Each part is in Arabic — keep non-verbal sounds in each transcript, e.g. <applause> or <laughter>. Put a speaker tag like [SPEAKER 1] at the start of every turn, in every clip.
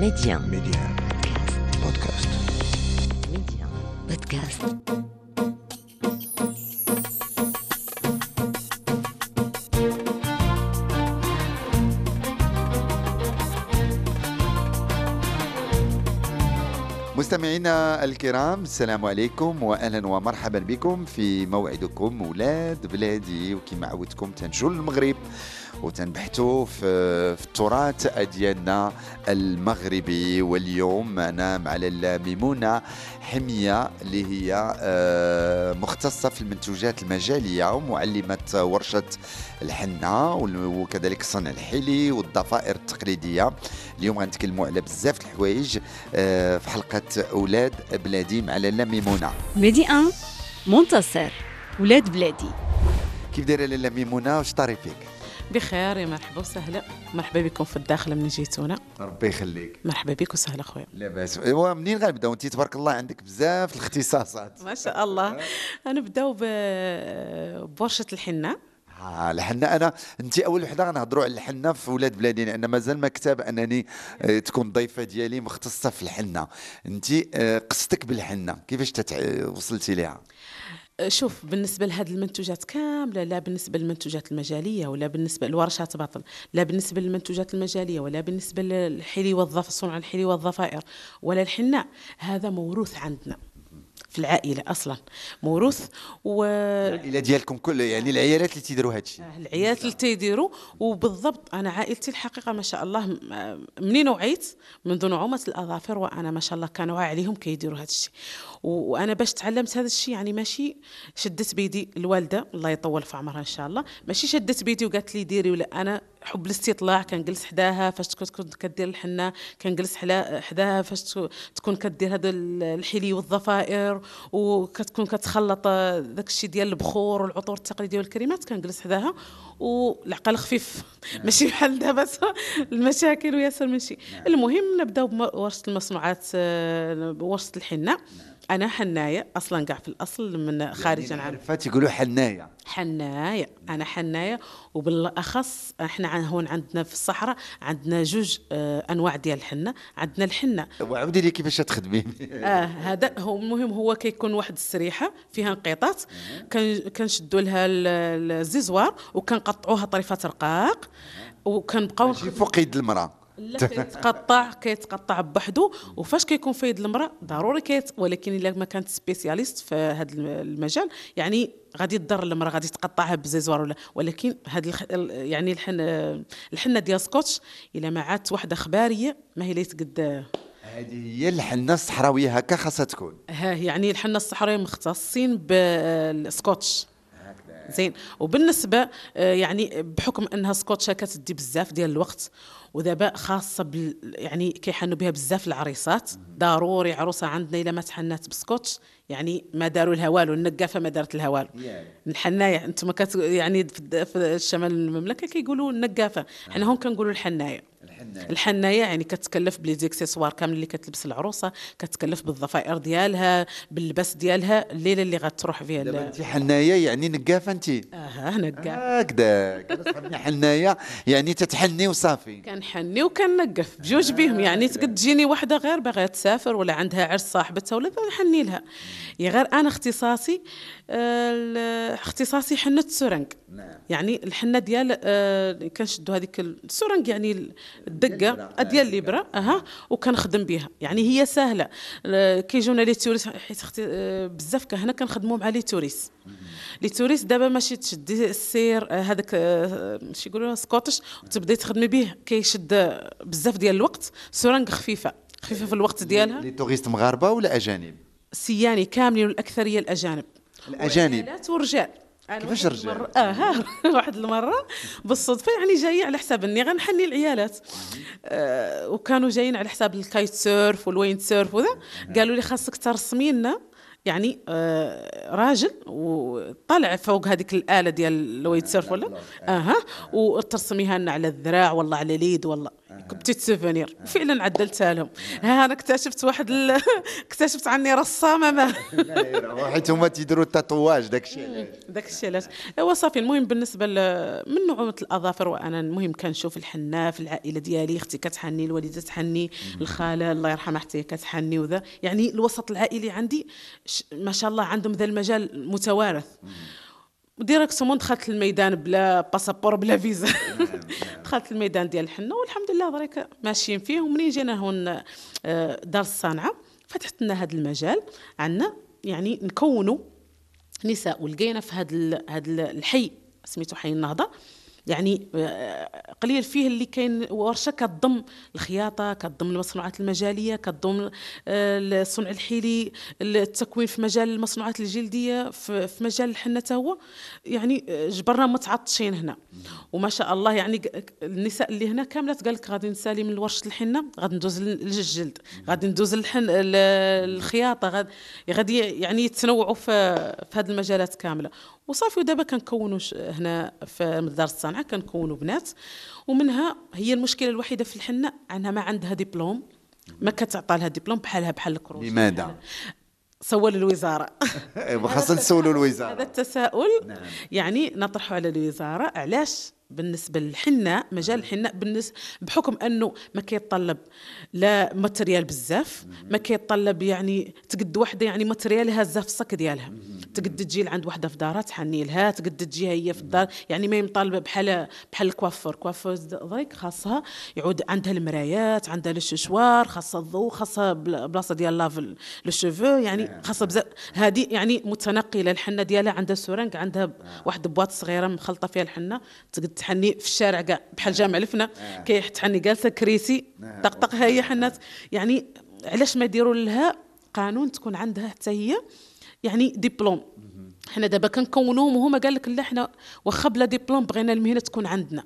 [SPEAKER 1] Média.
[SPEAKER 2] Média. Podcast.
[SPEAKER 1] Média. Podcast.
[SPEAKER 3] مستمعينا الكرام السلام عليكم واهلا ومرحبا بكم في موعدكم ولاد بلادي وكما عودتكم تنجوا المغرب وتنبحثوا في, في التراث ديالنا المغربي. واليوم معنا مع لاله ميمونة حمية اللي هي آه، مختصة في المنتوجات المجالية ومعلمة ورشة الحنة وكذلك صنع الحلي والضفائر التقليدية. اليوم غنتكلموا على بزاف الحوايج آه، في حلقة أولاد بلادي مع لاله ميمونة.
[SPEAKER 4] ميدي 1 منتصر ولاد بلادي.
[SPEAKER 3] كيف دايرة لاله ميمونة؟ واش طاري فيك
[SPEAKER 5] بخير يا مرحبا وسهلا. مرحبا بكم في الداخل من جيتونا.
[SPEAKER 3] ربي يخليك.
[SPEAKER 5] مرحبا بك وسهلا خويا.
[SPEAKER 3] لاباس. إيوا منين غنبداو؟ انت تبارك الله عندك بزاف الاختصاصات.
[SPEAKER 5] ما شاء الله. <laughs> نبداو ب- بورشة الحنة.
[SPEAKER 3] ها الحنة. أنا انت أول وحدة غنهضروا على الحنة في ولاد بلادي لأن مازال ما كتاب أنني آه، تكون ضيفة ديالي مختصة في الحنة. انت آه، قصتك بالحنة كيفاش تتع... وصلتي ليها؟
[SPEAKER 5] شوف بالنسبة لهذه المنتوجات كاملة لا بالنسبة للمنتوجات المجالية ولا بالنسبة لورشات باطل لا بالنسبة للمنتوجات المجالية ولا بالنسبة للحلي والظف صنع الحلي والظفائر ولا الحناء هذا موروث عندنا. في العائلة أصلا. موروث و
[SPEAKER 3] إلى ديالكم كل يعني العيالات اللي تيديروا هذا الشيء.
[SPEAKER 5] العيالات اللي تيديروا. وبالضبط أنا عائلتي الحقيقة ما شاء الله م- منين وعيت منذ نعومة الأظافر وأنا ما شاء الله كانوا عليهم كيديروا هذا الشيء. وأنا باش تعلمت هذا الشيء يعني ماشي شدت بيدي الوالدة الله يطول في عمرها إن شاء الله. ماشي شدت بيدي وقالت لي ديري ولا أنا حب الاستطلاع كنجلس حداها فاش كنت كدير الحنة كنجلس حلا- حداها فاش تكو- تكون كدير هذا ال- الحلي والظفائر وكتكون كتخلط داك الشيء ديال البخور والعطور التقليدية والكريمات كنجلس حداها والعقل خفيف. ماشي بحال دابا <laughs> المشاكل وياسر من شيء المهم نبداو بورشه المصنوعات آه، ورشه الحنة. أنا حناية أصلا كاع في الأصل من خارجا عن
[SPEAKER 3] عارفه تيقولوا
[SPEAKER 5] حناية. حناية أنا حناية وبالأخص إحنا هون عندنا في الصحراء عندنا جوج آه، أنواع ديال الحنة. عندنا الحنة
[SPEAKER 3] وعاودي لي كيفاش تخدمي. <laughs>
[SPEAKER 5] آه هذا هو المهم هو كيكون واحد السريحة فيها انقطاط كن كنشدوا لها ال- ال rasoir وكنقطعوها طريفات رقاق وكنبقاو
[SPEAKER 3] فوق يد المرأة.
[SPEAKER 5] لا كيتقطع كيتقطع بوحدو. وفاش كيكون في يد المرأة؟ ضروري كيت ولكن إلا ما كانت spécialiste في هذا المجال يعني غادي تضر المرأة غادي تقطعها ب rasoir ولا. ولكن هذه الخ... ال- يعني الحن الحنة ديال سكوتش إلا ما عادت واحدة خبارية ما هي اللي تقد
[SPEAKER 3] هذه هي الحنة الصحراوية هكا خاصها تكون.
[SPEAKER 5] ها يعني الحنة الصحراوية مختصين بالسكوتش زين. وبالنسبة آه، يعني بحكم أنها سكوتشا كتدي بزاف ديال الوقت ودابا خاصة بال يعني كيحنوا بها بزاف العريسات ضروري عروسة عندنا الا ما تحنات بسكوتش يعني ما داروا لها والو النقافة ما دارت لها والو. الحناية أنتم كت يعني في الشمال المملكة كيقولوا النقافة. حنا هون كنقولوا الحناية. الحناية. يعني كتكلف ب les accessoires كامل اللي كتلبس العروسة كتكلف بالضفائر ديالها باللباس ديالها الليلة اللي غتروح فيها
[SPEAKER 3] دابا انت حناية يعني نقافة انت
[SPEAKER 5] آه نقاف
[SPEAKER 3] هكذا كنصحبني حناية يعني تتحني وصافي.
[SPEAKER 5] كنحني وكنقف. بجوج بهم يعني تقد تجيني وحدة غير باغية تسافر ولا عندها عرس صاحبتها ولا نحني لها. يا غير أنا اختصاصي آه، اختصاصي حنه السرنج يعني الحنه ديال آه، كنشدوا هذيك السرنج يعني ال- الدقة ديال الابره أها. وكنخدم بها يعني هي سهله آه، كيجونا لي توريس حيت آه، بزاف هنا كنخدموا مع لي توريس لي توريس دابا ماشي تشدي السير آه، هذاك آه، شي يقولوا سكوتش وتبداي تخدمي به كيشد آه، بزاف ديال الوقت سرنج خفيفة خفيفة في الوقت ديالها.
[SPEAKER 3] لي توريست مغاربة ولا أجانب؟
[SPEAKER 5] سياني كاملين
[SPEAKER 3] والأكثرية
[SPEAKER 5] الأجانب. الأجانب. أنا
[SPEAKER 3] كيفاش
[SPEAKER 5] واحد
[SPEAKER 3] رجال؟
[SPEAKER 5] المرة آه ها <laughs> واحد المرة بالصدفة يعني جاية على حساب إني غنحني العيالات. آه وكانوا جايين على حساب ال kitesurf وال windsurf وذا. قالوا لي خاصك ترسمي لنا يعني آه راجل وطلع فوق هذيك الآلة ديال ال windsurf ولا أها. وترسميها لنا على الذراع والله على اليد والله. petit souvenir. وفعلا عدلتها لهم. ها أنا اكتشفت واحد ال... <laughs> اكتشفت عني رسامه ما. <laughs>
[SPEAKER 3] حيت هما تيديروا ال tatouage داك الشيء
[SPEAKER 5] داك الشيء علاش. ايوا صافي المهم بالنسبة ل... من نعومه الأظافر وأنا المهم كنشوف الحنه في العائلة ديالي أختي كتحني الوالدة تحني الخالة الله يرحمها حتى هي كتحني وذا. يعني الوسط العائلي عندي ش... ما شاء الله عندهم ذا المجال متوارث directement دخلت الميدان بلا passeport بلا فيزا. دخلت الميدان ديال الحنه والحمد لله دريك ماشيين فيه. ومنين جينا هون آه، دار الصنعة فتحت لنا هذا المجال. عندنا يعني نكونوا نساء ولقينا في هذا هذا الحي سميتو حي النهضة. يعني آه، قليل فيه اللي كاين ورشة كتضم الخياطة كتضم المصنوعات المجالية كتضم آه، الصنع الحيلي التكوين في مجال المصنوعات الجلدية في مجال الحنه هو. يعني آه، جبرنا متعطشين هنا. وما شاء الله يعني النساء اللي هنا كاملة قال لك غادي نسالي من ورشه الحنة غادي ندوز للجلد غادي ندوز للحن ال- الخياطة غادي يعني يتنوعوا في هذه المجالات كاملة. وصافي ودابا كنكونوا ش- هنا في دار الصنعة كنكونوا بنات. ومنها هي المشكلة الوحيدة في الحنة أنها ما عندها دبلوم ما كتعطى لها دبلوم بحالها بحال الكروش
[SPEAKER 3] لماذا؟
[SPEAKER 5] سول الوزارة. <laughs>
[SPEAKER 3] خاصنا نسولوا
[SPEAKER 5] هذا
[SPEAKER 3] الوزارة.
[SPEAKER 5] التساؤل. يعني نطرحه على الوزارة علاش بالنسبة للحنه مجال الحنه بالنسبة بحكم أنه ما كيتطلب لا matériel بزاف ما كيتطلب يعني تقد وحدة يعني matériel ها هازه في الصك ديالها. تقد تجي لعند وحدة في دارها تحني لها تقد تجي هي في الدار يعني ما مطالبه بحال بحال ال coiffeur. coiffeur ضريك خاصها يعود عندها المرايات عندها الششوار خاصها الضوء خاصها بل- بلاصة ديال lave les cheveux يعني خاصها بزاف هذه يعني متنقلة الحنة ديالها عندها سورانك عندها ب- واحد بواط صغيرة مخلطة فيها الحنة تقد تحني في الشارع كاع بحال جامع الفنا كي تحني جالسة كريسي طقطق هي حنات يعني علاش ما يديروا لها قانون تكون عندها حتى هي يعني دبلوم حنا دابا كنكونوهم وهما قال لك لا حنا واخا بلا دبلوم بغينا المهنة تكون عندنا.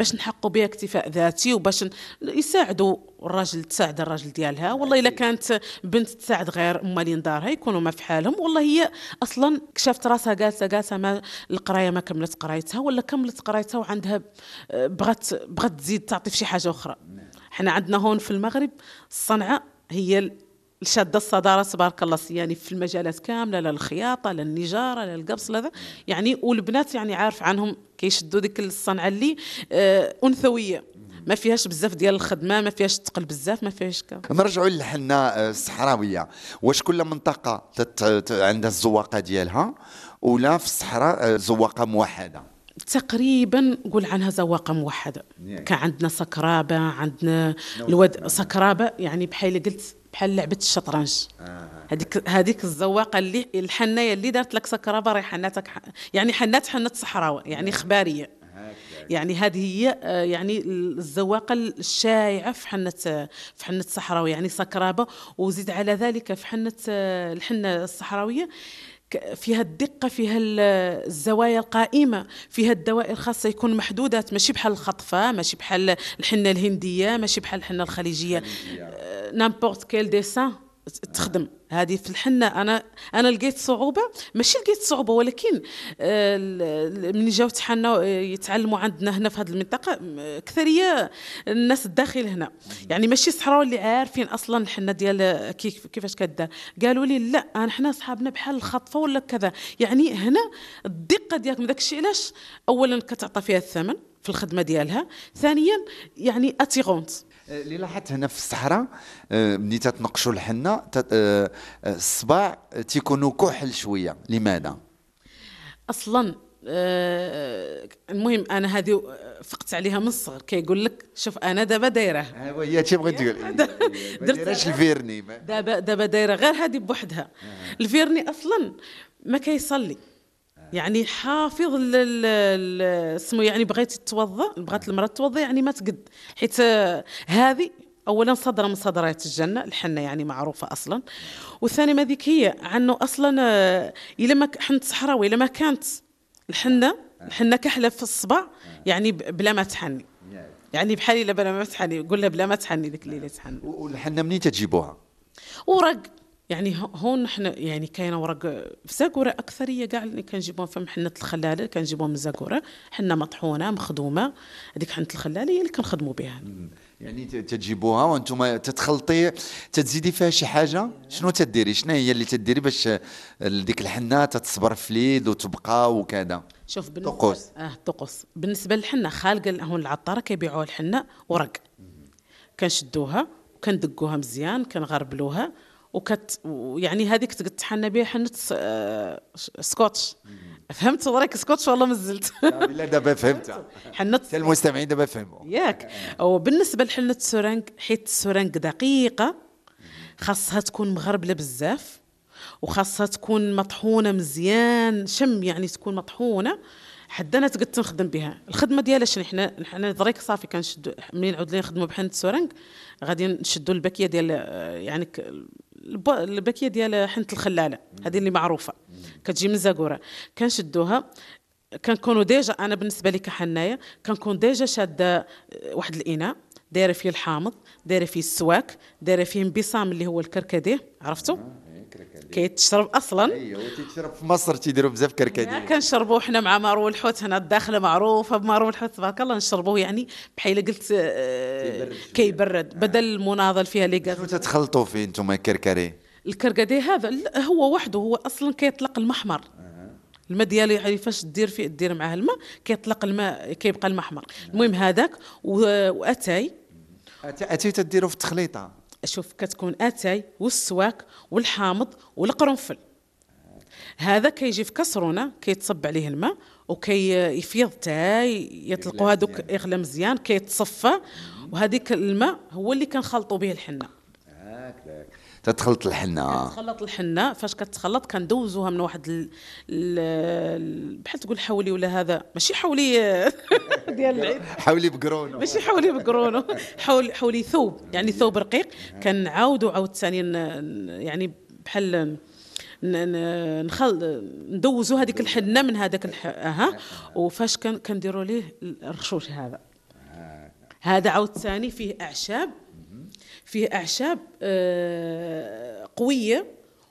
[SPEAKER 5] باش نحققوا بها اكتفاء ذاتي وباش يساعدوا الراجل تساعد الراجل ديالها. والله إلا كانت بنت تساعد غير امالين دارها يكونوا ما في حالهم. والله هي أصلا كشفت راسها جالسه جالسه ما القراية ما كملت قرايتها ولا كملت قرايتها وعندها آه، بغات بغات تزيد تعطي في شي حاجة أخرى. حنا عندنا هون في المغرب الصنعة هي شاده الصدارة تبارك الله يعني في المجالات كاملة لا الخياطه لا النجاره لا القبص لا ذا. يعني والبنات يعني عارف عنهم كيشدوا ديك الصنعة اللي آه أنثوية. ما فيهاش بزاف ديال الخدمة ما فيهاش تقل بزاف ما فيهاش كا.
[SPEAKER 3] نرجعوا للحنة آه، الصحراوية. واش كل منطقة تت... ت- عندها الزواقة ديالها؟ ولا في الصحراء آه، زواقة موحدة؟
[SPEAKER 5] تقريبا قول عنها زواقة موحدة. كان عندنا سكرابة عندنا الود سكرابة يعني بحال قلت بحال لعبة الشطرنج. هذيك هذيك الزواقة اللي الحناية اللي دارت لك سكرابة راهي حناتك ح- يعني حنات حنات صحراوة يعني خبارية. يعني هذه هي آه، يعني الزواقة الشائعة في حنة في حنة الصحراويه يعني سكرابة وزيد على ذلك في حنة آه، الحنة الصحراوية. فيها الدقة فيها ال- الزوايا القائمة فيها الدوائر خاصه يكون محدودات ماشي بحال الخطفة ماشي بحال الحنة الهندية ماشي بحال الحنة الخليجية. نامبورت كيل ديسان تخدم. هذه في الحنة. أنا أنا لقيت صعوبة. ماشي لقيت صعوبة ولكن آه، من جاو تحنوا آه، يتعلموا عندنا هنا في هذه المنطقة م- أكثرية الناس الداخل هنا. يعني ماشي صحراوي اللي عارفين أصلا الحنة ديال كيف كيفاش كدار. قالوا لي لا حنا صحابنا بحال الخطفة ولا كذا. يعني هنا الدقة ديالك من داك الشيء علاش؟ اولا كتعطى فيها الثمن في الخدمة ديالها. ثانيا يعني أتيغونت.
[SPEAKER 3] آه، اللي لاحظت هنا في الصحراء آه، ملي تتنقشوا الحنة آه، آه، الصباع تيكونوا كحل شوية. لماذا؟
[SPEAKER 5] أصلا المهم أنا هذه فقت عليها من الصغر. كيقول لك شوف أنا دابا دايرة.
[SPEAKER 3] ايوا هي تي بغيت تقول. <laughs> ما ال vernis.
[SPEAKER 5] دابا دابا دايرة غير هذه بوحدها. ال vernis أصلا ما كيصلي. يعني حافظ اسمه يعني بغيتي تتوضا بغات المرأة تتوضا يعني ما تقد. حيت آه، هذه اولا صدره من صدرات الجنة الحنة يعني معروفة أصلا. والثاني ما ذيك هي عنه أصلا آه، إلا ما حنت صحراوي الا ما كانت الحنة الحنة كحلة في الصبع يعني بلا ما تحني. يعني بحال إلا بلا ما تحني قول لها بلا ما تحني ذيك الليلة تحني.
[SPEAKER 3] والحنة منين تجيبوها؟
[SPEAKER 5] ورق. يعني هون نحن يعني كاينة ورق في زاكورة أكثرية كاع اللي كنجيبوهم في محنه الخلالة كنجيبوهم من زاكورة حنه مطحونة مخدومة هذيك حنه الخلالة هي اللي كنخدموا بها.
[SPEAKER 3] يعني تجيبوها وأنتم تتخلطي تتزيدي فيها شي حاجة؟ شنو تديري؟ شنو هي اللي تديري باش ديك الحنة تتصبر في اليد وتبقى وكذا؟
[SPEAKER 5] شوف بالنسبة
[SPEAKER 3] طقوس.
[SPEAKER 5] آه طقوس. بالنسبة للحنة خالقة هون العطاره كيبيعوا الحنة ورق. كنشدوها وكندقوها مزيان كنغربلوها وكت يعني هذيك تحنى بها حنه س- آه، سكوتش. فهمت وراك سكوتش والله مزلت
[SPEAKER 3] لا دابا فهمتها <laughs>
[SPEAKER 5] حنه
[SPEAKER 3] حتى المستمعين دابا فهموا.
[SPEAKER 5] ياك. وبالنسبه لحنه السرنج حيت السرنج دقيقة خاصها تكون مغربلة بزاف وخاصها تكون مطحونة مزيان شم يعني تكون مطحونة حتى أنا تقد تنخدم بها. الخدمة ديالها شنو؟ حنا حنا دريك صافي كنشدو منين عود لي نخدموا بحنه السرنج غادي نشدوا الباكية ديال آه، يعني الباكيه ديال حنة الخلاله هذه اللي معروفة. كتجي من زاكورة. كنشدوها. كنكونوا déjà أنا بالنسبة لي كحناية كنكون déjà شادة آه، واحد الإناء دايرة فيه الحامض دايرة فيه السواك دايرة فيه انبسام اللي هو الكركديه عرفتوا كيتشرب أصلا؟
[SPEAKER 3] ايوا تيتشرب في مصر تيديروا بزاف كركديه
[SPEAKER 5] كنشربوه حنا مع مارو الحوت هنا الداخله معروفة بمارو الحوت تبارك الله نشربوه يعني بحال قلت آه، كيبرد بدل المونادا فيها
[SPEAKER 3] les
[SPEAKER 5] gaz
[SPEAKER 3] تتخلطوا فيه أنتم كركري
[SPEAKER 5] الكركديه هذا هو وحده هو أصلا كيطلق المحمر. الماء ديالو يعني فاش دير فيه دير معاه الماء كيطلق الماء كيبقى المحمر. المهم هذاك وأتاي.
[SPEAKER 3] أتي تديروا في التخليطة.
[SPEAKER 5] شوف كتكون اتاي والسواك والحامض والقرنفل. هذا كيجي في كسرونة كيتصب عليه الماء وكيفيض تاي يطلقوا هذوك يغلى مزيان كيتصفى. وهذيك الماء هو اللي كنخلطوا به الحنة.
[SPEAKER 3] تتخلط الحنة.
[SPEAKER 5] تخلط الحنة. فاش كتخلط كندوزوها من واحد ال... ال... بحال تقول حولي ولا هذا. ماشي حولي <laughs> ديال العيد.
[SPEAKER 3] حاولي بقرونه
[SPEAKER 5] ماشي حولي بقرونه حول حولي ثوب. يعني ثوب رقيق. كنعاودوا عاود ثاني ن- يعني بحال نخل ندوزوا هذيك الحنة من هذاك الح... أها. وفاش كن... كنديروا ليه الرشوش هذا. هذا عاود ثاني فيه أعشاب. فيه أعشاب آه، قوية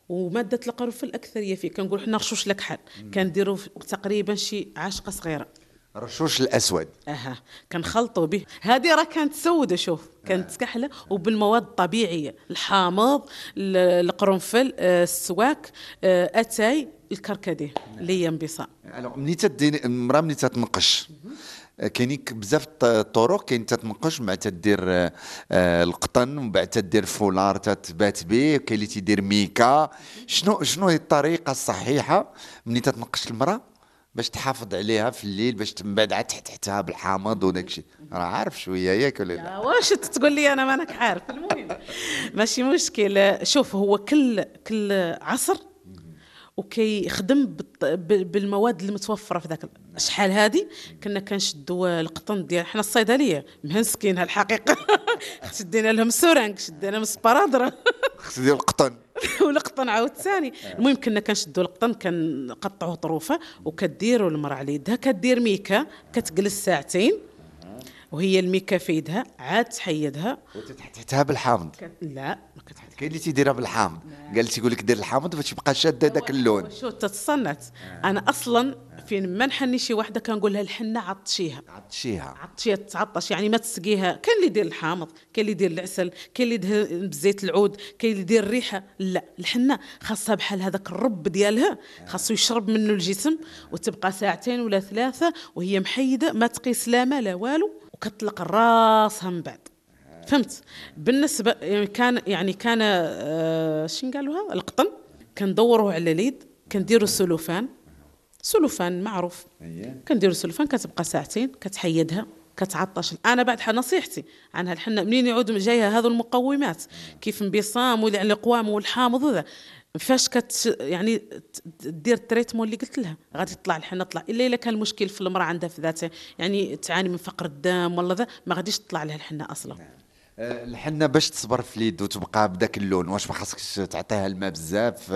[SPEAKER 5] ومادة القرنفل الأكثرية فيه. كنقول حنا رشوش لكحل. كنديروا تقريبا شي عاشقه صغيرة.
[SPEAKER 3] الرشوش الأسود.
[SPEAKER 5] أها. كنخلطوا به. هذه راه كانت سودة شوف. كانت كحله وبالمواد الطبيعية. الحامض ال- القرنفل آه، السواك آه، أتاي الكركديه. اللي هي انبساط.
[SPEAKER 3] alors ملي تدير المراه ملي تتنقش. آه، كاينين بزاف الط- الطرق كاين تتنقش مع تدير آه، آه، القطن ومن بعد تدير فولار تتبات به كاين اللي تيدير ميكا. شنو شنو هي الطريقة الصحيحة ملي تتنقش المرأة باش تحافظ عليها في الليل باش من بعد عاد تحت تحتها بالحامض وداك الشيء؟ راه عارف شوية ياك ولا لا؟
[SPEAKER 5] واش تقول لي أنا؟ مانك عارف. المهم ماشي مشكل. شوف هو كل كل عصر وكيخدم بالمواد المتوفره في ذاك ال- شحال هذه كنا كنشدوا القطن ديال حنا الصيدلية. مهنسكين الحقيقة شدينا <laughs> لهم سورانك شدينا لهم سبارادرا <laughs>
[SPEAKER 3] خص ديال القطن. <laughs>
[SPEAKER 5] والقطن عاود ثاني. المهم كنا كنشدوا القطن كنقطعوه طروفة وكديروا المرأة على يدها. كدير ميكا كتجلس ساعتين. وهي الميكا في يدها عاد تحيدها.
[SPEAKER 3] وتتحت تحتها بالحامض.
[SPEAKER 5] لا.
[SPEAKER 3] كاين اللي تيديرها بالحامض. قال تيقول لك دير الحامض باش تبقى شادة داك اللون.
[SPEAKER 5] شو تتصنت. أنا أصلا فين ما نحني شي وحدة كنقول لها الحنه عطشيها.
[SPEAKER 3] عطشيها.
[SPEAKER 5] عطشيها تعطش يعني ما تسقيها. كاين اللي يدير الحامض كاين اللي يدير العسل كاين اللي يدير بزيت العود كاين اللي يدير الريحة. لا الحنه خاصها بحال هذاك الرب ديالها. خاصو يشرب منه الجسم وتبقى ساعتين ولا ثلاثة وهي محيدة ما تقيس لا ما لا والو وكتطلق راسها من بعد. فهمت. بالنسبة يعني كان يعني كان آه شنو قالوها القطن. كندوروه على اليد كنديروا cellophane. cellophane معروف. كنديروا cellophane كتبقى ساعتين كتحيدها كتعطش. أنا بعد نصيحتي عن هالحنه منين يعود جاية هذو المقومات؟ كيف انبسام واللي على القوام والحامض وذا فاش كت يعني دير ال traitement اللي قلت لها. غادي تطلع الحنه تطلع. إلا إلا كان المشكل في المرأة عندها في ذاتها. يعني تعاني من فقر الدم ولا ذا ما غاديش تطلع لها الحنه أصلا.
[SPEAKER 3] آه، الحنه باش تصبر في اليد وتبقى بداك اللون واش ما خاصكش تعطيها الماء بزاف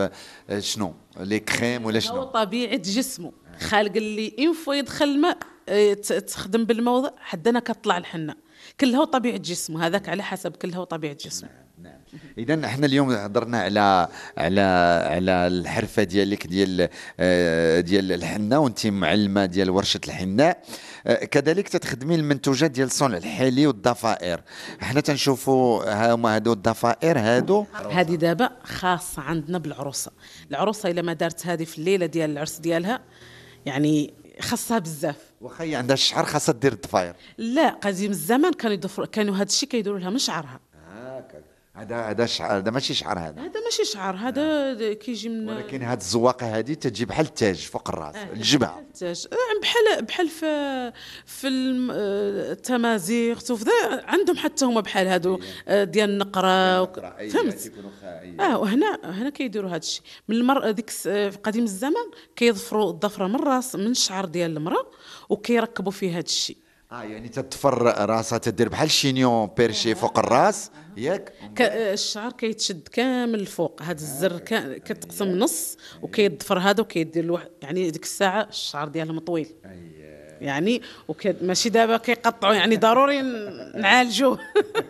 [SPEAKER 3] آه، شنو؟ لي كريم ولا
[SPEAKER 5] هو
[SPEAKER 3] شنو؟
[SPEAKER 5] طبيعه جسمه خالق اللي انفو يدخل الماء آه، تخدم بالموضع حدنا كتطلع الحنه كل هو طبيعه جسمه هذاك على حسب كل هو طبيعه جسمه
[SPEAKER 3] اذا إحنا اليوم هضرنا على على على الحرفة ديالك ديال آه، ديال الحنه وأنت معلمه ديال ورشة الحناء كذلك تتخدمي المنتوجات ديال صنع الحلي والضفائر. إحنا تنشوفوا هما هادو الضفائر هادو.
[SPEAKER 5] هذه دابا خاصة عندنا بالعروسة. العروسة إلا ما دارت هذه في الليلة ديال العرس ديالها يعني خاصها بزاف.
[SPEAKER 3] واخا هي عندها الشعر خاصها دير الضفاير
[SPEAKER 5] لا قديم الزمان كانوا كانوا هذا الشيء كيديروا لها من شعرها.
[SPEAKER 3] هذا هذا شعر هذا ماشي شعر هذا.
[SPEAKER 5] هذا ماشي شعر هذا كيجي من
[SPEAKER 3] ولكن هاد الزواقه هذه تجي بحال التاج فوق الراس الجبهة.
[SPEAKER 5] التاج. آه، بحال بحال في في آه، التمازيغ عندهم حتى هما بحال هادو آه، ديال النقرة. فهمت؟ آه وهنا هنا كيديروا هذا الشيء. من المرأة ديك آه، في قديم الزمان كيظفروا الضفره من الراس من الشعر ديال المرأة وكيركبوا فيه هذا الشيء.
[SPEAKER 3] آه يعني تتفر راسها تدير بحال شينيون بيرشي فوق الراس ياك؟
[SPEAKER 5] الشعر كيتشد كامل الفوق هذا الزر كتقسم نص وكيضفر هذا وكيدير له يعني ديك الساعة الشعر ديالهم طويل يعني. ماشي دابا كيقطعوا يعني ضروري نعالجوه.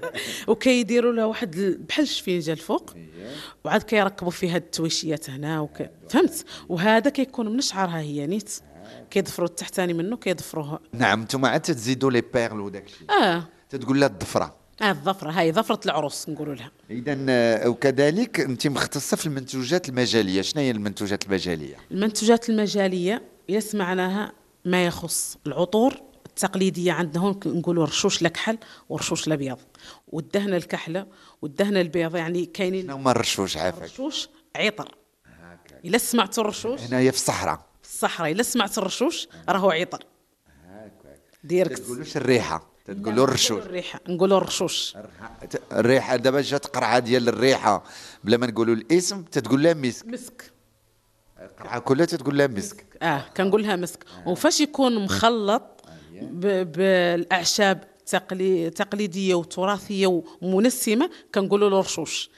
[SPEAKER 5] <laughs> وكيديروا له واحد ال- بحال الشفينجه الفوق وعاد كيركبوا فيه هاد التويشيات هنا وك... فهمت؟ وهذا كيكون من شعرها هي نيت؟ كيضفروا التحتاني منه كيضفروه
[SPEAKER 3] نعم أنتم عاد تزيدوا لي بيرل وداك الشيء
[SPEAKER 5] آه.
[SPEAKER 3] تتقول لها الضفرة.
[SPEAKER 5] آه الظفره هاي ظفره العروس نقولوا لها.
[SPEAKER 3] اذا وكذلك انت مختصة في المنتوجات المجالية. شنو هي المنتوجات المجالية؟
[SPEAKER 5] المنتوجات المجالية يس معناها ما يخص العطور التقليدية عندنا. هون نقولوا رشوش الكحل ورشوش الأبيض. والدهنة الكحلة والدهنة البيض يعني كاينين
[SPEAKER 3] شنو هما الرشوش عافاك؟
[SPEAKER 5] رشوش عطر. إلا سمعتوا الرشوش.
[SPEAKER 3] هنايا في الصحراء.
[SPEAKER 5] الصحراء إلا سمعت الرشوش راهو عطر. ديركت.
[SPEAKER 3] تقولوش الريحة تقولوا الرشوش.
[SPEAKER 5] الريحة نقولوا الرشوش.
[SPEAKER 3] الريحة دابا جات قرعه ديال الريحة بلا ما نقولوا الاسم تتقول لها مسك.
[SPEAKER 5] مسك.
[SPEAKER 3] القرعه كلها تتقول لها مسك.
[SPEAKER 5] آه كنقول لها مسك. وفاش يكون مخلط ب- بالأعشاب تقلي تقليدية وتراثية ومنسمة كنقولوا له رشوش.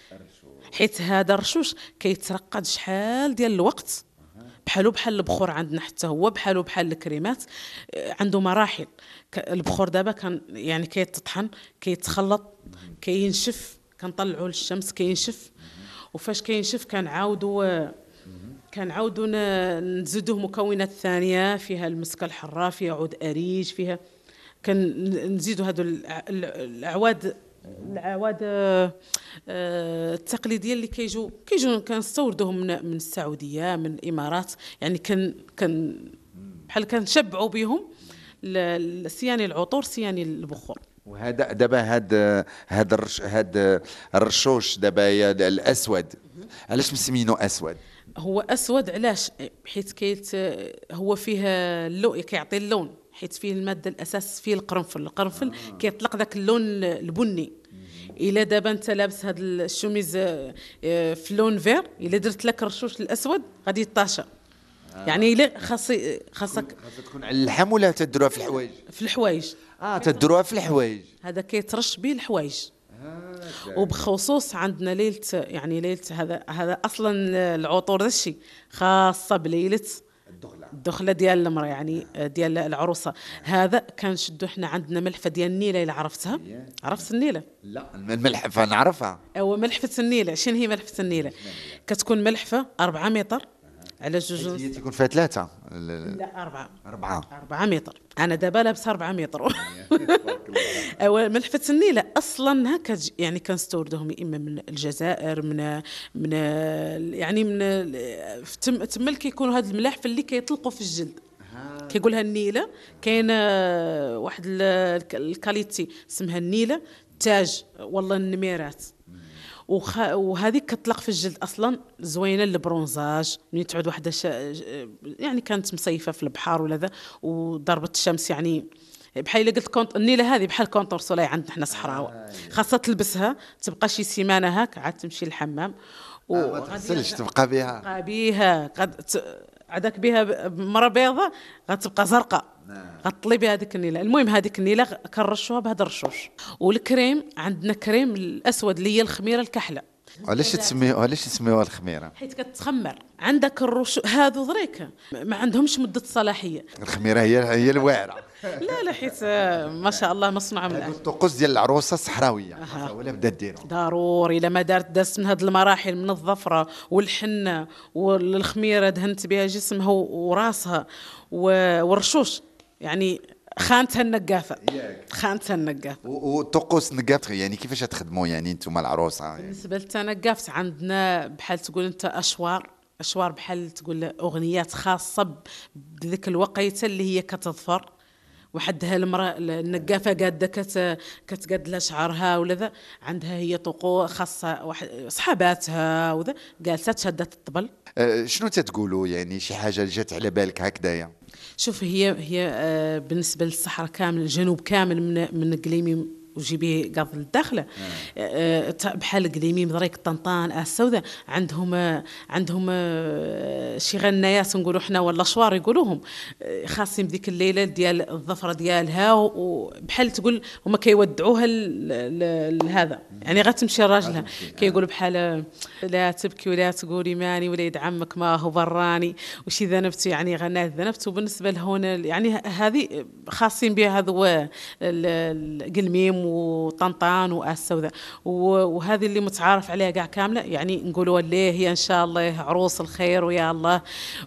[SPEAKER 5] حيت هذا الرشوش كيترقد شحال ديال الوقت. بحالو بحال البخور عندنا حتى هو بحالو بحال الكريمات آه، عنده مراحل. البخور دابا كان يعني كيتطحن كيتخلط كينشف كنطلعوه للشمس كينشف. وفاش كينشف كنعاودوا آه، كنعاودوا ن- نزيدوه مكونات ثانية فيها المسكه الحاره فيها عود أريج فيها كنزيدوا الع- الأعواد العواد آه، آه، التقليدية اللي كيجوا كيجوا كنستوردوهم من من السعودية من الإمارات. يعني كن كن بحال كنشبعوا بهم سياني العطور سياني البخور.
[SPEAKER 3] وهذا دابا هاد هاد الرش هاد الرشوش دابا الأسود. علاش مسمينو أسود؟
[SPEAKER 5] هو أسود علاش؟ حيت كيت هو فيه اللون كيعطي اللون. حيت فيه المادة الأساس فيه القرنفل. القرنفل كيطلق ذاك اللون البني. إلا دابا أنت لابس هذا الشوميز آه، آه، في لون vert إلا درت لك الرشوش الأسود غادي يطاشى. يعني إلا خاص خاصك
[SPEAKER 3] خاصها تكون على اللحم ولا تديروها في الحوايج؟
[SPEAKER 5] في الحوايج.
[SPEAKER 3] آه تديروها في الحوايج.
[SPEAKER 5] هذا كيترش به الحوايج. وبخصوص عندنا ليلة يعني ليلة هذا هذا أصلا العطور ذا الشيء خاصة بليلة
[SPEAKER 3] الدخله
[SPEAKER 5] ديال المرأة يعني ديال العروسة. هذا كنشدو حنا عندنا ملحفه ديال النيلة إلا عرفتها؟ عرفت النيلة؟
[SPEAKER 3] لا الملحفه نعرفها
[SPEAKER 5] أو ملحفه النيله شنو هي ملحفه النيله كتكون ملحفة 4 متر على جوج
[SPEAKER 3] تكون فيها ثلاثة.
[SPEAKER 5] لا أربعة.
[SPEAKER 3] أربعة.
[SPEAKER 5] 4 متر. أنا دابا لابسة 4 متر. <laughs> أو ملحفة النيلة أصلا هكا ج- يعني كنستوردوهم يا إما من الجزائر من من يعني من تم تمل كيكونوا هاد الملاحف اللي كيطلقوا في الجلد. كيقولها النيلة. كاينة واحد ال- ال qualité اسمها النيلة. تاج. والله النميرات. وخ... وهذه كتطلق في الجلد أصلا زوينة لل bronzage من تعود وحدة ش... يعني كانت مصيفة في البحر ولا ذا وضربت الشمس يعني. بحال إلا قلت كونت النيله هذه بحال contre soleil عندنا حنا صحراء. خاصها تلبسها تبقى شي سيمانة هاك عاد تمشي للحمام.
[SPEAKER 3] آه، ما تغسلش تبقى بها.
[SPEAKER 5] تبقى بها قد عداك بها ب- بمره بيضاء غتبقى زرقاء. غطلي بها هذيك النيلة. المهم هذيك النيلة كنرشوها بهذا الرشوش. والكريم عندنا كريم الأسود اللي هي الخميرة الكحلة.
[SPEAKER 3] علاش تسميوها علاش تسميوها الخميرة؟
[SPEAKER 5] حيت كتخمر. عندك الرشو هذو دريك. ما عندهمش مدة صلاحية.
[SPEAKER 3] الخميرة هي هي الواعرة.
[SPEAKER 5] لا لا حيت آه، ما شاء الله مصنوعه من.
[SPEAKER 3] الطقوس ديال العروسة الصحراوية. ولا بدات ديرهم
[SPEAKER 5] ضروري لما دارت دازت من هذه المراحل من الظفرة والحنة والخميرة دهنت بها جسمها وراسها والرشوش. يعني خانتها النقافه خانتها النقافه
[SPEAKER 3] و- والطقوس نقابت يعني كيفاش تخدموا يعني أنتم العروسة يعني؟
[SPEAKER 5] بالنسبة للتنقفت عندنا بحال تقول انت أشوار. أشوار بحال تقول أغنيات خاصة بذيك الوقيتة اللي هي كتظفر. وحدها المرأة النقافة قادة كت كتقاد لها شعرها ولا ذا عندها هي طقوس خاصة واحد صحاباتها وذا. جالسة تشدت الطبل
[SPEAKER 3] أه، شنو تتقولوا يعني شي حاجة اللي جات على بالك هكذايا؟
[SPEAKER 5] شوف هي هي آه، بالنسبة للصحراء كامل الجنوب كامل من من وجيبيه قاض الداخله آه، تا- بحال قليمي مضريك طنطان آه السوداء عندهم آه، عندهم آه، شي غنايات نقولوا حنا ولا شوار يقولوهم. آه، خاصين بذيك الليلة ديال الظفرة ديالها وبحال تقول هما كيودعوها لهذا. يعني غتمشي لراجلها. كيقولوا بحال آه، لا تبكي ولا تقولي ماني وليد عمك ما هو براني. وشي ذنبت يعني غنات ذنبت. وبالنسبة لهنا يعني هذه خاصين بها هذو القلميم وطنطان واس سوداء و- وهذه اللي متعارف عليها كاع كاملة يعني نقولوا ليه هي إن شاء الله عروس الخير ويا الله.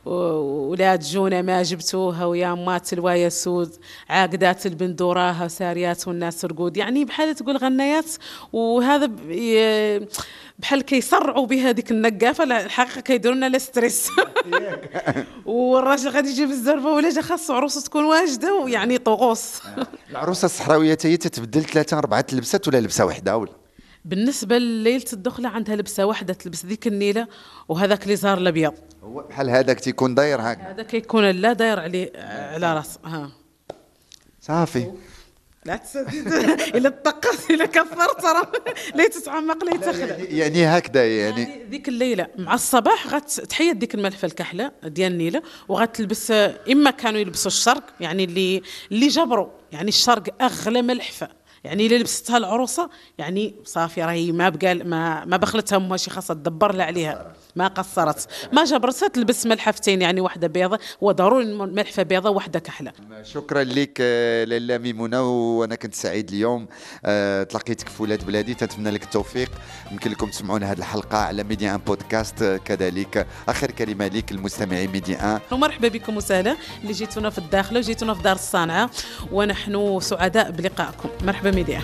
[SPEAKER 5] ولا تجونا ما جبتوها ويا مات الوايا سود عاقدات البندوراها ساريات والناس رقود يعني بحال تقول غنايات وهذا بحال كيصرعوا بهذيك النقافة لا الحقيقة كيديروا لنا لا ستريس. <laughs> والراجل غادي يجيب الزربة ولا جا خاصو عروسه تكون واجدة ويعني طقوس.
[SPEAKER 3] العروسة الصحراوية حتى هي تتبدل ثلاثة أربعة لبسات ولا لبسة واحدة ولا
[SPEAKER 5] بالنسبة لليلة الدخلة عندها لبسة واحدة تلبس ذيك النيلة وهذاك اللي زار الأبيض.
[SPEAKER 3] هو بحال هذاك تيكون داير هكا
[SPEAKER 5] هذا كيكون لا داير عليه على راس ها.
[SPEAKER 3] صافي.
[SPEAKER 5] لا <laughs> إلا تطقس إلا كفرت راه لا تتعمق لا تخلع.
[SPEAKER 3] يعني هكذا يعني.
[SPEAKER 5] يعني ذيك الليلة مع الصباح غتحيد ديك الملفه الكحلة ديال النيله وغتلبس إما كانوا يلبسوا الشرق يعني اللي اللي جبروا يعني الشرق أغلى ملحفة. يعني إلا لبستها العروسة يعني صافي راهي ما بقى ما ما بخلتها امها شي خاصها تدبر لها عليها. ما قصرت. ما جبرتها تلبس ملحفتين يعني واحدة بيضة. وضروري ملحفة بيضة واحدة كحلة.
[SPEAKER 3] شكرا لك لاله ميمونة وأنا كنت سعيد اليوم. آه، تلاقيتك في ولاد بلادي تنتمنى لك التوفيق. يمكن لكم تسمعون هذه الحلقة على Medi1 بودكاست. آه، كذلك آخر كلمة لك المستمعين Medi1.
[SPEAKER 5] ومرحبا بكم وسهلا. اللي جيتونا في الداخله وجيتونا في دار الصانعه ونحن سعداء بلقائكم. مرحبا ميديا